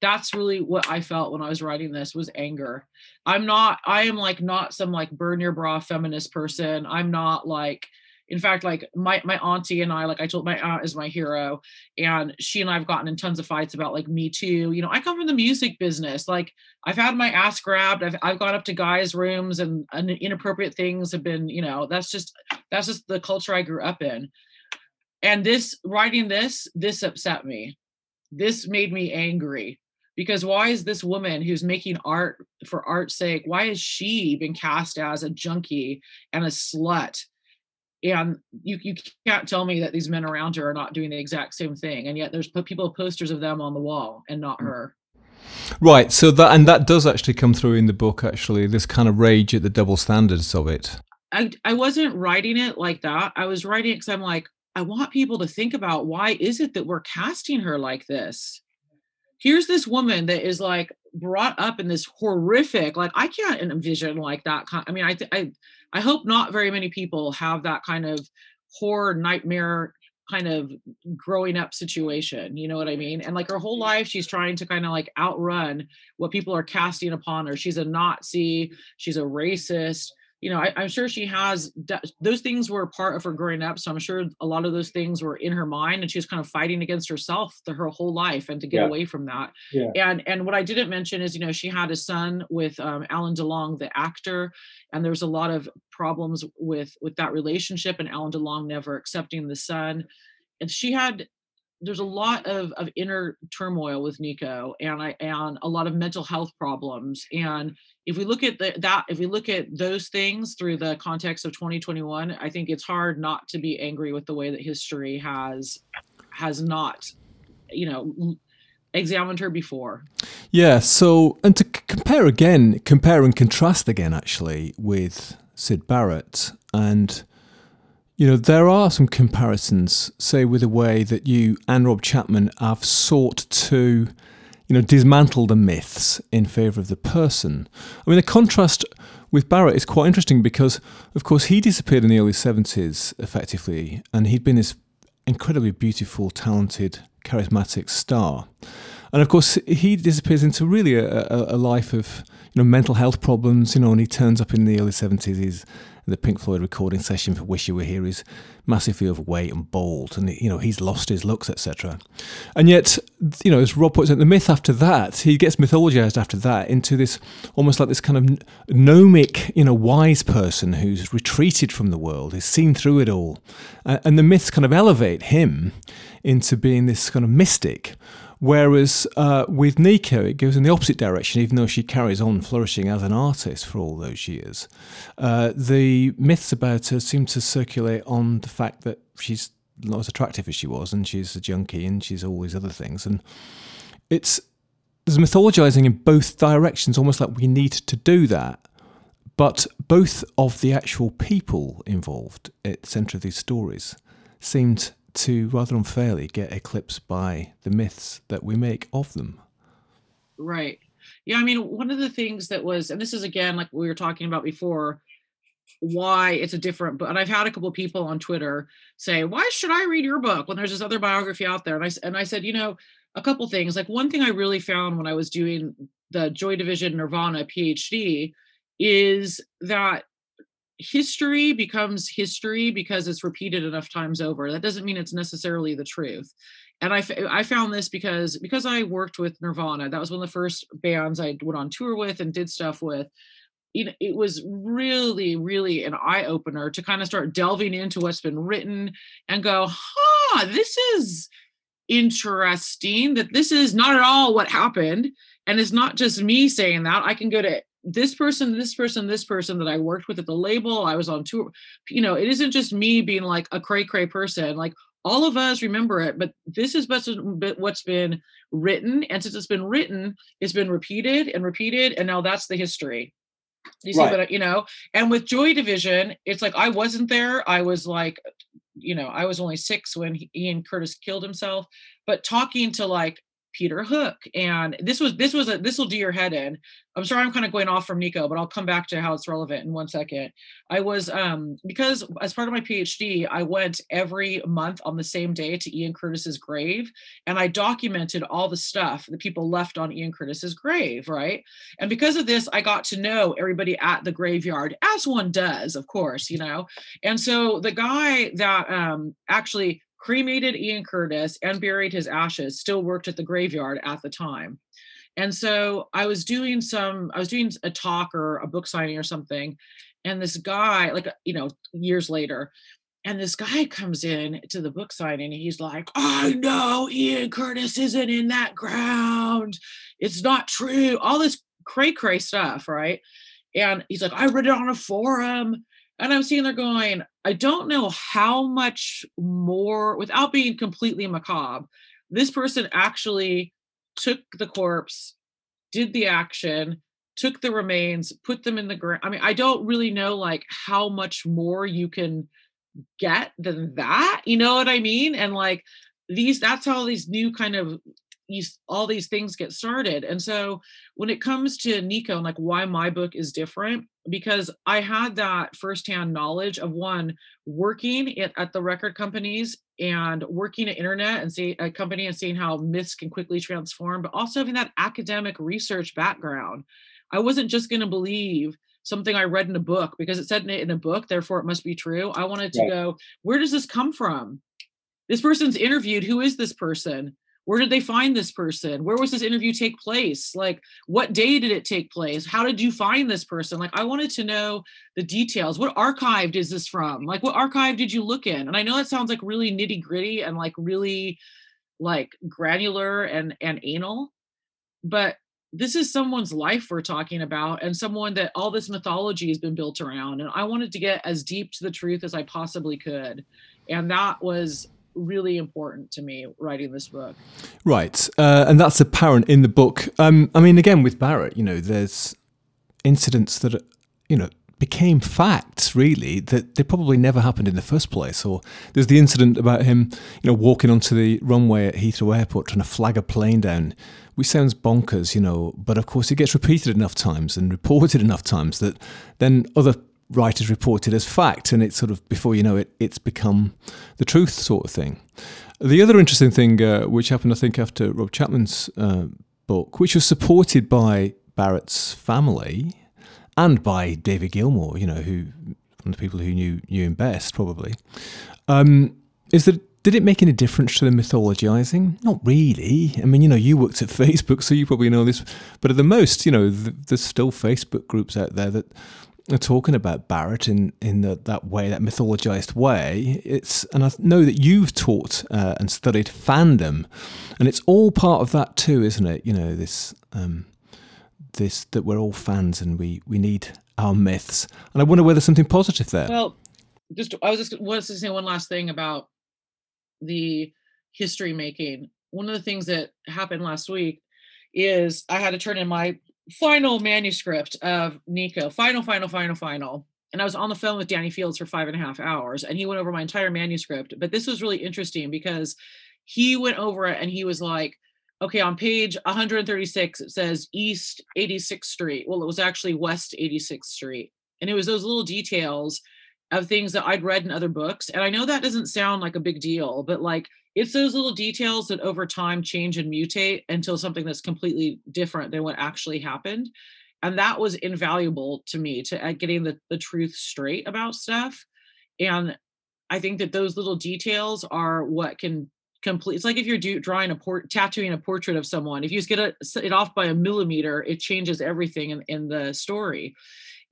that's really what i felt when i was writing this was anger. I'm not i am like not some like burn your bra feminist person. I'm not like in fact like my my auntie and i like i told my aunt is my hero and she and i've gotten in tons of fights about like me too. You know i come from the music business. Like i've had my ass grabbed. I've, I've gone up to guys rooms and, and inappropriate things have been you know that's just that's just the culture i grew up in. And this writing this this upset me. This made me angry because why is this woman who's making art for art's sake why is she been cast as a junkie and a slut? And you, you can't tell me that these men around her are not doing the exact same thing and yet there's people posters of them on the wall and not mm. her. Right so that and that does actually come through in the book actually this kind of rage at the double standards of it. I i wasn't writing it like that. I was writing it because i'm like i want people to think about why is it that we're casting her like this here's this woman that is like brought up in this horrific like i can't envision like that kind i mean i i i hope not very many people have that kind of horror nightmare kind of growing up situation you know what i mean? And like her whole life she's trying to kind of like outrun what people are casting upon her. She's a nazi she's a racist you know, I, am sure she has those things were part of her growing up. So I'm sure a lot of those things were in her mind, and she was kind of fighting against herself the, her whole life, and to get yeah. away from that. Yeah. And and what I didn't mention is, you know, she had a son with um, Alain Delon, the actor, and there was a lot of problems with with that relationship, and Alain Delon never accepting the son. And she had there's a lot of, of inner turmoil with Nico and I and a lot of mental health problems. And if we look at the, that, if we look at those things through the context of 2021, I think it's hard not to be angry with the way that history has has not, you know, examined her before. Yeah. So, and to c- compare again, compare and contrast again, actually, with Syd Barrett and you know, there are some comparisons, say, with the way that you and Rob Chapman have sought to, you know, dismantle the myths in favour of the person. I mean, the contrast with Barrett is quite interesting because, of course, he disappeared in the early 70s, effectively, and he'd been this incredibly beautiful, talented, charismatic star. And of course, he disappears into really a, a, a life of you know mental health problems. You know, and he turns up in the early seventies. He's the Pink Floyd recording session for Wish You Were Here is massively overweight and bald, and you know he's lost his looks, etc. And yet, you know, as Rob puts it, the myth after that, he gets mythologized after that into this almost like this kind of gnomic, you know, wise person who's retreated from the world, has seen through it all, and the myths kind of elevate him into being this kind of mystic Whereas uh, with Nico, it goes in the opposite direction, even though she carries on flourishing as an artist for all those years. Uh, the myths about her seem to circulate on the fact that she's not as attractive as she was, and she's a junkie, and she's all these other things. And it's there's mythologizing in both directions, almost like we need to do that. But both of the actual people involved at the centre of these stories seemed to rather unfairly get eclipsed by the myths that we make of them. Right. Yeah, I mean, one of the things that was, and this is again like we were talking about before, why it's a different book. And I've had a couple people on Twitter say, "Why should I read your book when there's this other biography out there?" And I and I said, you know, a couple things. Like one thing I really found when I was doing the Joy Division Nirvana PhD is that history becomes history because it's repeated enough times over. That doesn't mean it's necessarily the truth. And I, I found this because because I worked with Nirvana. That was one of the first bands I went on tour with and did stuff with. You know, it was really, really an eye opener to kind of start delving into what's been written and go, huh, this is interesting that this is not at all what happened. And it's not just me saying that. I can go to this person, this person, this person that I worked with at the label, I was on tour. You know, it isn't just me being like a cray cray person. Like all of us remember it, but this is what's been written. And since it's been written, it's been repeated and repeated. And now that's the history. You see right. what you know? And with Joy Division, it's like I wasn't there. I was like you know, I was only six when he, Ian Curtis killed himself, but talking to like Peter Hook. And this was this was a this will do your head in. I'm sorry I'm kind of going off from Nico, but I'll come back to how it's relevant in one second. I was um because as part of my PhD, I went every month on the same day to Ian Curtis's grave and I documented all the stuff that people left on Ian Curtis's grave, right? And because of this, I got to know everybody at the graveyard, as one does, of course, you know. And so the guy that um actually cremated Ian Curtis and buried his ashes, still worked at the graveyard at the time. And so I was doing some, I was doing a talk or a book signing or something. And this guy, like, you know, years later, and this guy comes in to the book signing and he's like, I know Ian Curtis isn't in that ground. It's not true. All this cray cray stuff, right? And he's like, I read it on a forum. And I'm sitting there going, I don't know how much more, without being completely macabre, this person actually took the corpse, did the action, took the remains, put them in the ground. I mean, I don't really know like how much more you can get than that. You know what I mean? And like these, that's how these new kind of these all these things get started. And so when it comes to Nico and like why my book is different, because I had that firsthand knowledge of one working at, at the record companies and working at internet and see a company and seeing how myths can quickly transform, but also having that academic research background. I wasn't just going to believe something I read in a book because it said it in a book, therefore it must be true. I wanted to right. go, where does this come from? This person's interviewed. Who is this person? Where did they find this person? Where was this interview take place? Like what day did it take place? How did you find this person? Like i wanted to know the details. What archive is this from? Like what archive did you look in? And i know that sounds like really nitty gritty and like really like granular and and anal but this is someone's life we're talking about and someone that all this mythology has been built around and i wanted to get as deep to the truth as i possibly could. And that was really important to me writing this book. Right, uh, and that's apparent in the book. Um, I mean, again with Barrett, you know, there's incidents that you know became facts really that they probably never happened in the first place or there's the incident about him you know walking onto the runway at Heathrow Airport trying to flag a plane down which sounds bonkers you know but of course it gets repeated enough times and reported enough times that then other writers report it as fact, and it's sort of before you know it, it's become the truth sort of thing. The other interesting thing, uh, which happened, I think, after Rob Chapman's uh, book, which was supported by Barrett's family and by David Gilmour, you know, who one of the people who knew knew him best, probably, um, is that did it make any difference to the mythologizing? Not really. I mean, you know, you worked at Facebook, so you probably know this. But at the most, you know, there's still Facebook groups out there that talking about Barrett in in the, that way, that mythologized way. It's and I know that you've taught uh, and studied fandom, and it's all part of that too, isn't it? You know this um, this that we're all fans and we we need our myths. And I wonder whether there's something positive there. Well, just I was just wanted to say one last thing about the history making. One of the things that happened last week is I had to turn in my final manuscript of Nico, final, final, final, final. And I was on the phone with Danny Fields for five and a half hours, and he went over my entire manuscript. But this was really interesting because he went over it and he was like, okay, on page 136, it says East 86th Street. Well, it was actually West 86th Street. And it was those little details of things that I'd read in other books. And I know that doesn't sound like a big deal, but like it's those little details that over time change and mutate until something that's completely different than what actually happened. And that was invaluable to me to uh, getting the, the truth straight about stuff. And i think that those little details are what can complete it's like if you're do, drawing a port tattooing a portrait of someone if you just get a, it off by a millimeter it changes everything in, in the story.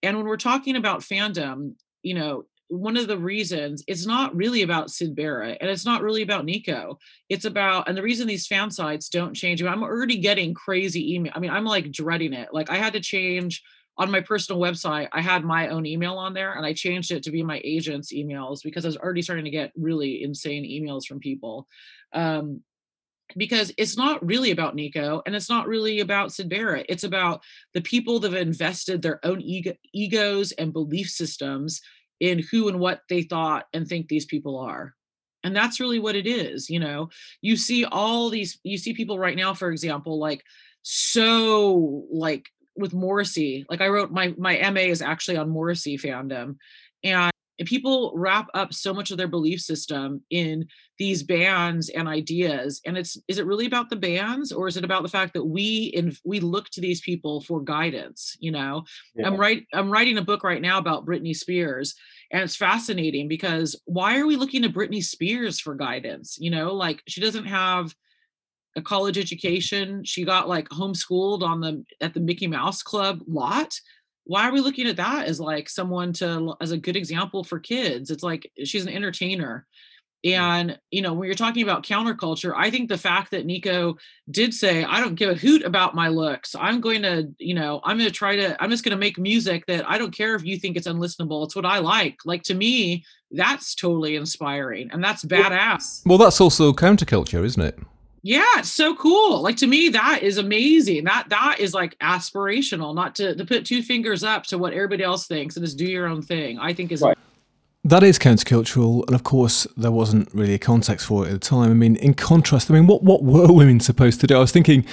And when we're talking about fandom you know one of the reasons it's not really about Syd Barrett and it's not really about Nico. It's about, and the reason these fan sites don't change, I'm already getting crazy email. I mean, I'm like dreading it. Like I had to change on my personal website, I had my own email on there and I changed it to be my agent's emails because I was already starting to get really insane emails from people. Um, because it's not really about Nico and it's not really about Syd Barrett. It's about the people that have invested their own ego, egos and belief systems in who and what they thought and think these people are. And that's really what it is you know? You see all these you see people right now for example like so like with morrissey like i wrote my my ma is actually on morrissey fandom and and people wrap up so much of their belief system in these bands and ideas. And it's is it really about the bands or is it about the fact that we in we look to these people for guidance you know? Yeah. i'm right i'm writing a book right now about britney spears and it's fascinating because why are we looking to britney spears for guidance you know? Like she doesn't have a college education. She got like homeschooled on the at the mickey mouse club lot why are we looking at that as like someone to as a good example for kids? It's like she's an entertainer. Mm. And you know when you're talking about counterculture i think the fact that nico did say i don't give a hoot about my looks. I'm going to you know i'm going to try to i'm just going to make music that i don't care if you think it's unlistenable. It's what i like. Like to me that's totally inspiring and that's badass. well that's also counterculture isn't it yeah it's so cool like to me that is amazing that that is like aspirational not to, to put two fingers up to what everybody else thinks and just do your own thing i think is right. That is countercultural, and of course, there wasn't really a context for it at the time. I mean, in contrast, I mean, what what were women supposed to do? I was thinking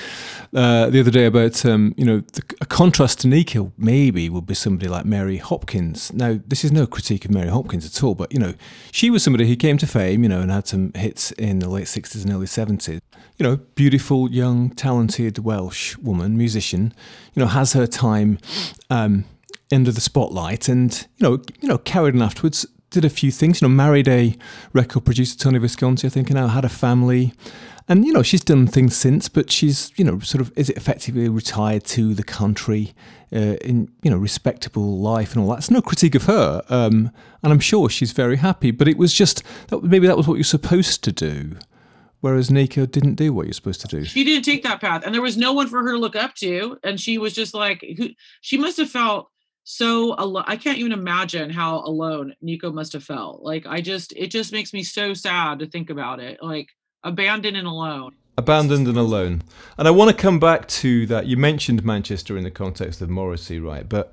uh, the other day about, um, you know, the, a contrast to Nico maybe would be somebody like Mary Hopkins. Now, this is no critique of Mary Hopkins at all, but you know, she was somebody who came to fame, you know, and had some hits in the late '60s and early '70s. You know, beautiful, young, talented Welsh woman, musician. You know, has her time. Um, under the spotlight and you know you know carried on afterwards did a few things. You know, married a record producer, Tony Visconti, I think, and now had a family. And, you know, she's done things since, but she's, you know, sort of, is it effectively retired to the country uh, in, you know, respectable life and all that. It's no critique of her. Um, and I'm sure she's very happy. But it was just, that, maybe that was what you're supposed to do. Whereas Nico didn't do what you're supposed to do. She didn't take that path. And there was no one for her to look up to. And she was just like, who, she must have felt so alone. I can't even imagine how alone Nico must have felt. Like I just, it just makes me so sad to think about it. Like abandoned and alone. Abandoned and alone. And I want to come back to that. You mentioned Manchester in the context of Morrissey, right? But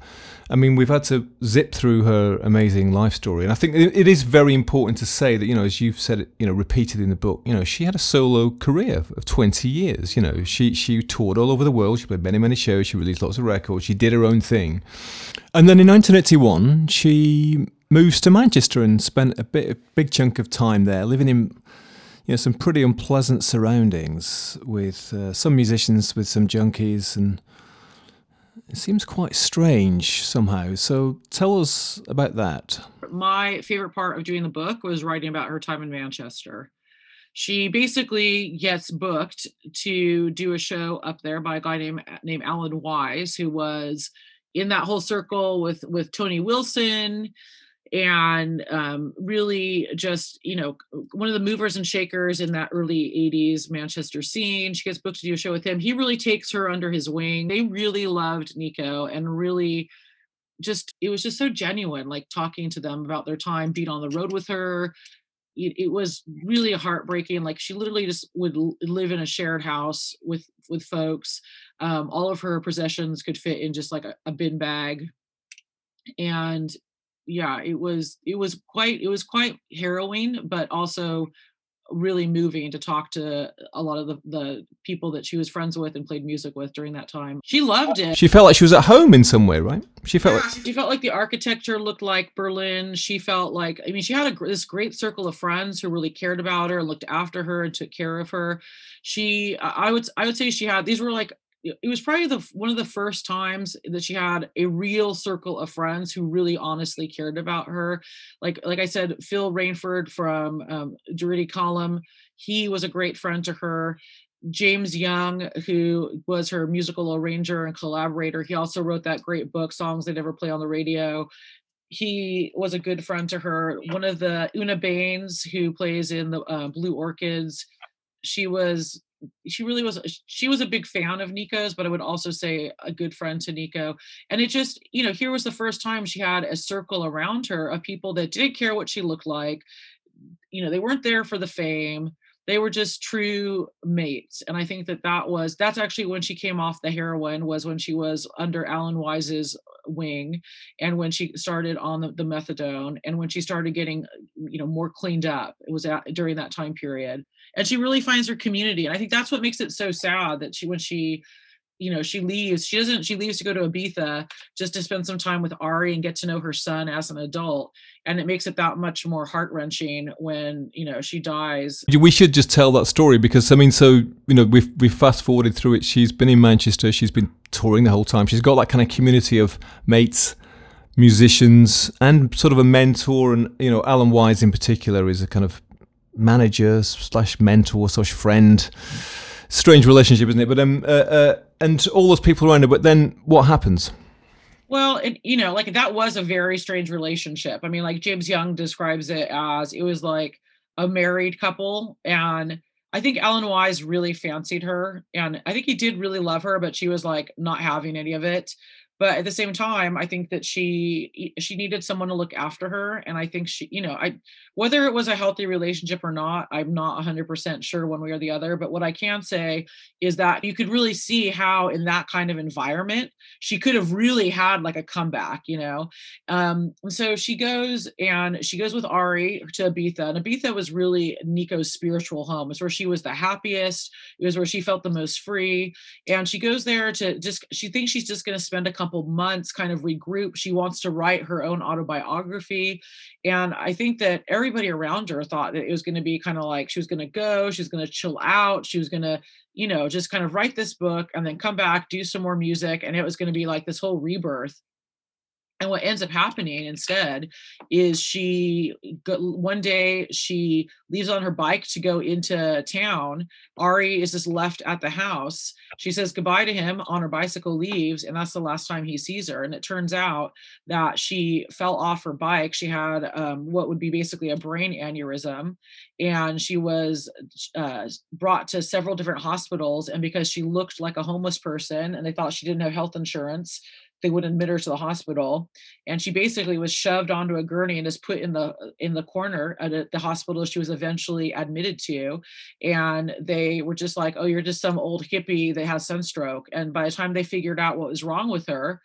I mean, we've had to zip through her amazing life story. And I think it is very important to say that, you know, as you've said you know, repeated in the book, you know, she had a solo career of 20 years. You know, she, she toured all over the world. She played many, many shows. She released lots of records. She did her own thing. And then in 1981, she moves to Manchester and spent a bit, a big chunk of time there, living in you know some pretty unpleasant surroundings with uh, some musicians with some junkies and it seems quite strange somehow. So tell us about that. My favorite part of doing the book was writing about her time in Manchester. She basically gets booked to do a show up there by a guy named named Alan Wise, who was in that whole circle with with Tony Wilson and um, really just you know one of the movers and shakers in that early 80s manchester scene she gets booked to do a show with him. He really takes her under his wing. They really loved nico and really just it was just so genuine like talking to them about their time being on the road with her. It, it was really heartbreaking like she literally just would live in a shared house with with folks. Um, all of her possessions could fit in just like a, a bin bag. And yeah it was it was quite it was quite harrowing but also really moving to talk to a lot of the, the people that she was friends with and played music with during that time. She loved it. She felt like she was at home in some way, right? She felt yeah, like- she felt like the architecture looked like Berlin. She felt like I mean she had a, this great circle of friends who really cared about her and looked after her and took care of her. She I would I would say she had these were like it was probably the one of the first times that she had a real circle of friends who really honestly cared about her. Like like i said phil rainford from um, Durutti column he was a great friend to her. James young who was her musical arranger and collaborator he also wrote that great book songs they never play on the radio. He was a good friend to her. One of the una baines who plays in the uh, blue orchids she was she really was she was a big fan of Nico's, but I would also say a good friend to Nico. And it just, you know, here was the first time she had a circle around her of people that didn't care what she looked like. You know, they weren't there for the fame. They were just true mates and i think that that was that's actually when she came off the heroin was when she was under alan wise's uh, wing and when she started on the, the methadone and when she started getting you know more cleaned up it was at, during that time period. And she really finds her community and i think that's what makes it so sad that she when she you know she leaves she doesn't she leaves to go to ibiza just to spend some time with ari and get to know her son as an adult. And it makes it that much more heart-wrenching when you know she dies. We should just tell that story because i mean so you know we've we've fast forwarded through it. She's been in manchester. She's been touring the whole time. She's got that kind of community of mates musicians and sort of a mentor. And you know alan wise in particular is a kind of manager slash mentor slash friend. Strange relationship isn't it? But um uh, uh and all those people around her. But then what happens? Well, you know, like that was a very strange relationship. I mean, like James Young describes it as it was like a married couple. And I think Alan Wise really fancied her. And I think he did really love her, but she was like not having any of it but at the same time i think that she she needed someone to look after her and i think she you know i whether it was a healthy relationship or not i'm not 100% sure one way or the other but what i can say is that you could really see how in that kind of environment she could have really had like a comeback you know? Um so she goes and she goes with ari to ibiza and ibiza was really nico's spiritual home. It's where she was the happiest it was where she felt the most free and she goes there to just she thinks she's just going to spend a couple months kind of regroup. She wants to write her own autobiography. And i think that everybody around her thought that it was going to be kind of like she was going to go she was going to chill out she was going to you know just kind of write this book and then come back do some more music and it was going to be like this whole rebirth and what ends up happening instead is she one day she leaves on her bike to go into town. Ari is just left at the house. She says goodbye to him on her bicycle leaves and that's the last time he sees her. And it turns out that she fell off her bike. She had um, what would be basically a brain aneurysm and she was uh, brought to several different hospitals. And because she looked like a homeless person and they thought she didn't have health insurance they wouldn't admit her to the hospital and she basically was shoved onto a gurney and just put in the in the corner at the hospital she was eventually admitted to and they were just like oh you're just some old hippie that has sunstroke. And by the time they figured out what was wrong with her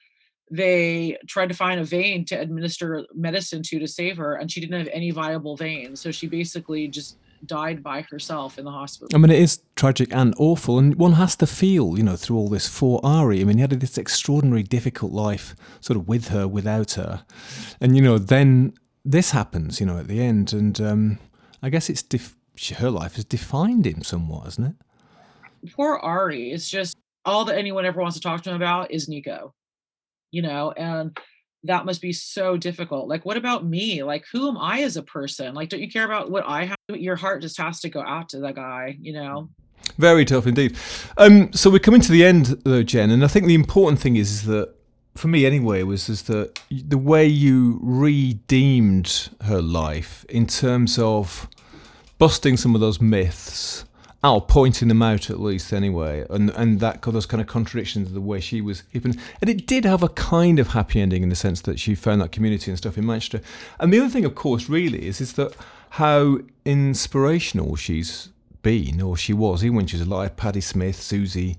they tried to find a vein to administer medicine to to save her and she didn't have any viable veins so she basically just died by herself in the hospital. I mean, it is tragic and awful, and one has to feel, you know, through all this for Ari. I mean, he had this extraordinary, difficult life, sort of with her, without her, and you know, then this happens, you know, at the end, and um, I guess it's def- her life has defined him somewhat, hasn't it? Poor Ari. It's just all that anyone ever wants to talk to him about is Nico, you know, and that must be so difficult. Like, what about me? Like, who am I as a person? Like, don't you care about what I have? Your heart just has to go out to that guy, you know? Very tough indeed. Um, so we're coming to the end, though, Jen, and I think the important thing is that, for me anyway, was is that the way you redeemed her life in terms of busting some of those myths Oh, pointing them out at least anyway, and and that those kind of contradictions of the way she was keeping, and it did have a kind of happy ending in the sense that she found that community and stuff in Manchester. And the other thing, of course, really is is that how inspirational she's been or she was even when she was alive. Patti Smith, Siouxsie,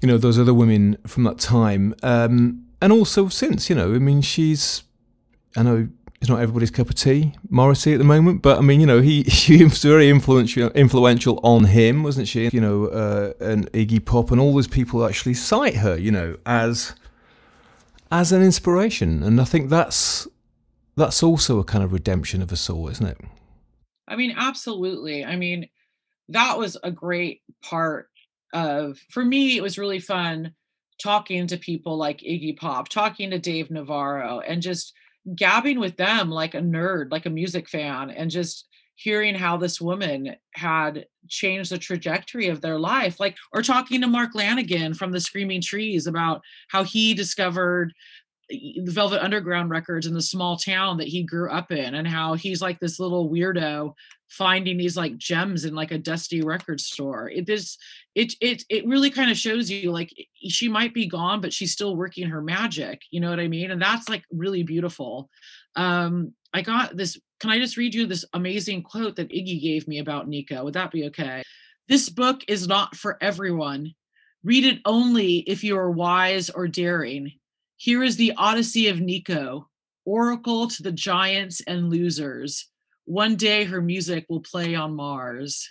you know those other women from that time, um, and also since you know, I mean, she's I know it's not everybody's cup of tea, Morrissey at the moment. But I mean, you know, he she was very influential influential on him, wasn't she? You know, uh, and Iggy Pop and all those people actually cite her, you know, as as an inspiration, and I think that's that's also a kind of redemption of a soul, isn't it? I mean, absolutely. I mean, that was a great part of for me. It was really fun talking to people like Iggy Pop, talking to Dave Navarro, and just gabbing with them like a nerd, like a music fan, and just hearing how this woman had changed the trajectory of their life like or talking to mark lanegan from the screaming trees about how he discovered the velvet underground records in the small town that he grew up in and how he's like this little weirdo finding these like gems in like a dusty record store. It is it it it really kind of shows you like she might be gone, but she's still working her magic. You know what I mean? And that's like really beautiful. um, I got this. Can I just read you this amazing quote that Iggy gave me about Nico? Would that be okay? This book is not for everyone. Read it only if you are wise or daring. Here is the Odyssey of Nico, oracle to the giants and losers. One day her music will play on Mars.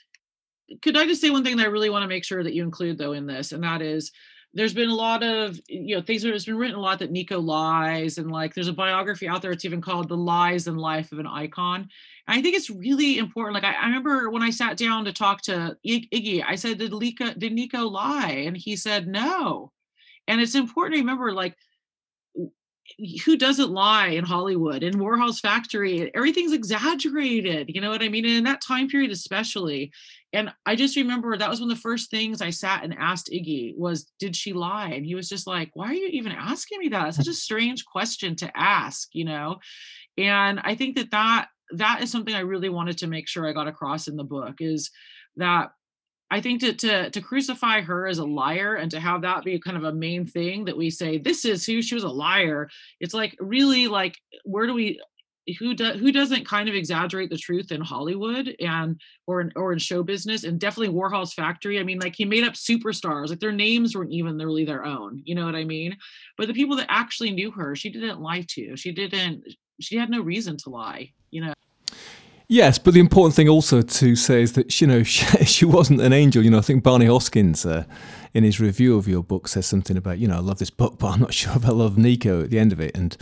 Could I just say one thing that I really want to make sure that you include, though, in this? And that is there's been a lot of you know things that has been written a lot that nico lies and like there's a biography out there it's even called the lies and life of an icon and i think it's really important like I, I, remember when i sat down to talk to iggy i said did, Lika, did nico lie and he said no and it's important to remember like who doesn't lie in Hollywood? In Warhol's factory, everything's exaggerated. You know what I mean? And in that time period, especially. And I just remember that was one of the first things I sat and asked Iggy was, did she lie? And he was just like, why are you even asking me that? It's such a strange question to ask, you know? And I think that that that is something I really wanted to make sure I got across in the book is that I think to, to to crucify her as a liar and to have that be kind of a main thing that we say this is who she was a liar. It's like really like where do we who does who doesn't kind of exaggerate the truth in Hollywood and or in or in show business and definitely Warhol's factory. I mean, like he made up superstars, like their names weren't even really their own. You know what I mean? But the people that actually knew her, she didn't lie to. She didn't. She had no reason to lie. You know. Yes, but the important thing also to say is that you know she, she wasn't an angel. You know, I think Barney Hoskyns uh, in his review of your book, says something about you know I love this book, but I'm not sure if I love Nico at the end of it, and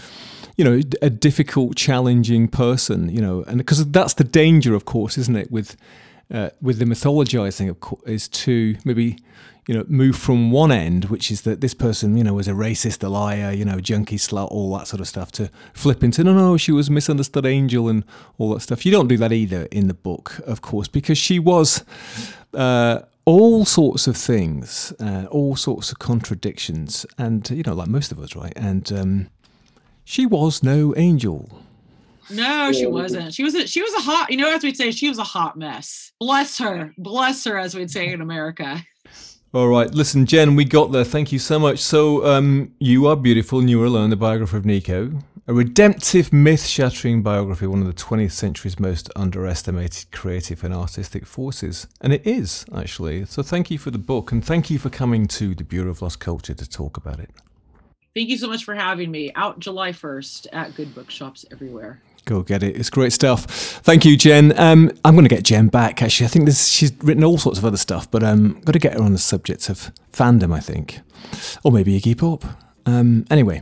you know a difficult, challenging person. You know, and because that's the danger, of course, isn't it? With uh, with the mythologizing, of course, is to maybe you know, move from one end, which is that this person, you know, was a racist, a liar, you know, junkie slut, all that sort of stuff, to flip into, no, no, she was a misunderstood angel and all that stuff. You don't do that either in the book, of course, because she was uh, all sorts of things, uh, all sorts of contradictions, and, you know, like most of us, right? And um, she was no angel. No, she wasn't. She was a she was a hot, you know, as we'd say, she was a hot mess. Bless her. Bless her, as we'd say in America. All right, listen, Jen, we got there. Thank you so much. So, um, you are beautiful, and you are alone. The biography of Nico, a redemptive, myth-shattering biography, one of the 20th century's most underestimated creative and artistic forces, and it is actually. So, thank you for the book, and thank you for coming to the Bureau of Lost Culture to talk about it. Thank you so much for having me. Out July 1st at good bookshops everywhere. Go get it. It's great stuff. Thank you, Jen. Um, I'm going to get Jen back. Actually, I think this, she's written all sorts of other stuff, but I'm um, got to get her on the subject of fandom. I think, or maybe Iggy Pop. Um, anyway,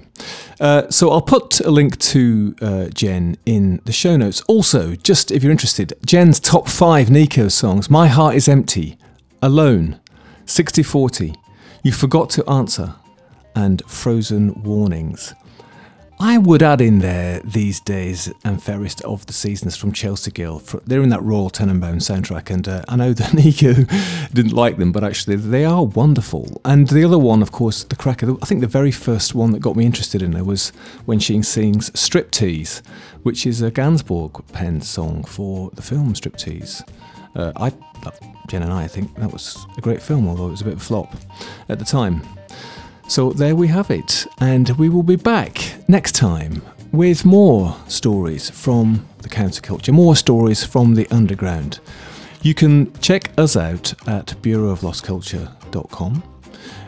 uh, so I'll put a link to uh, Jen in the show notes. Also, just if you're interested, Jen's top five Nico songs: "My Heart Is Empty," "Alone," "6040," "You Forgot to Answer," and "Frozen Warnings." I would add in there these days and fairest of the seasons from Chelsea Girl. They're in that Royal Tenenbaum soundtrack, and uh, I know that Nico didn't like them, but actually they are wonderful. And the other one, of course, the cracker. I think the very first one that got me interested in her was when she sings "Striptease," which is a Gainsbourg pen song for the film Striptease. Uh, I, Jen and I, think that was a great film, although it was a bit of a flop at the time. So there we have it, and we will be back next time with more stories from the counterculture, more stories from the underground. You can check us out at bureauoflostculture.com.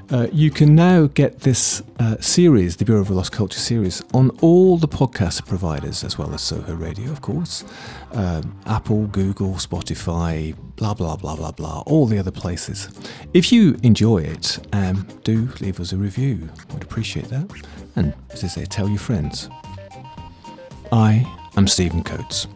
Uh, you can now get this uh, series, the Bureau of Lost Culture series, on all the podcast providers, as well as Soho Radio, of course, um, Apple, Google, Spotify, blah, blah, blah, blah, blah, all the other places. If you enjoy it, um, do leave us a review. Would appreciate that. And as I say, tell your friends. I am Stephen Coates.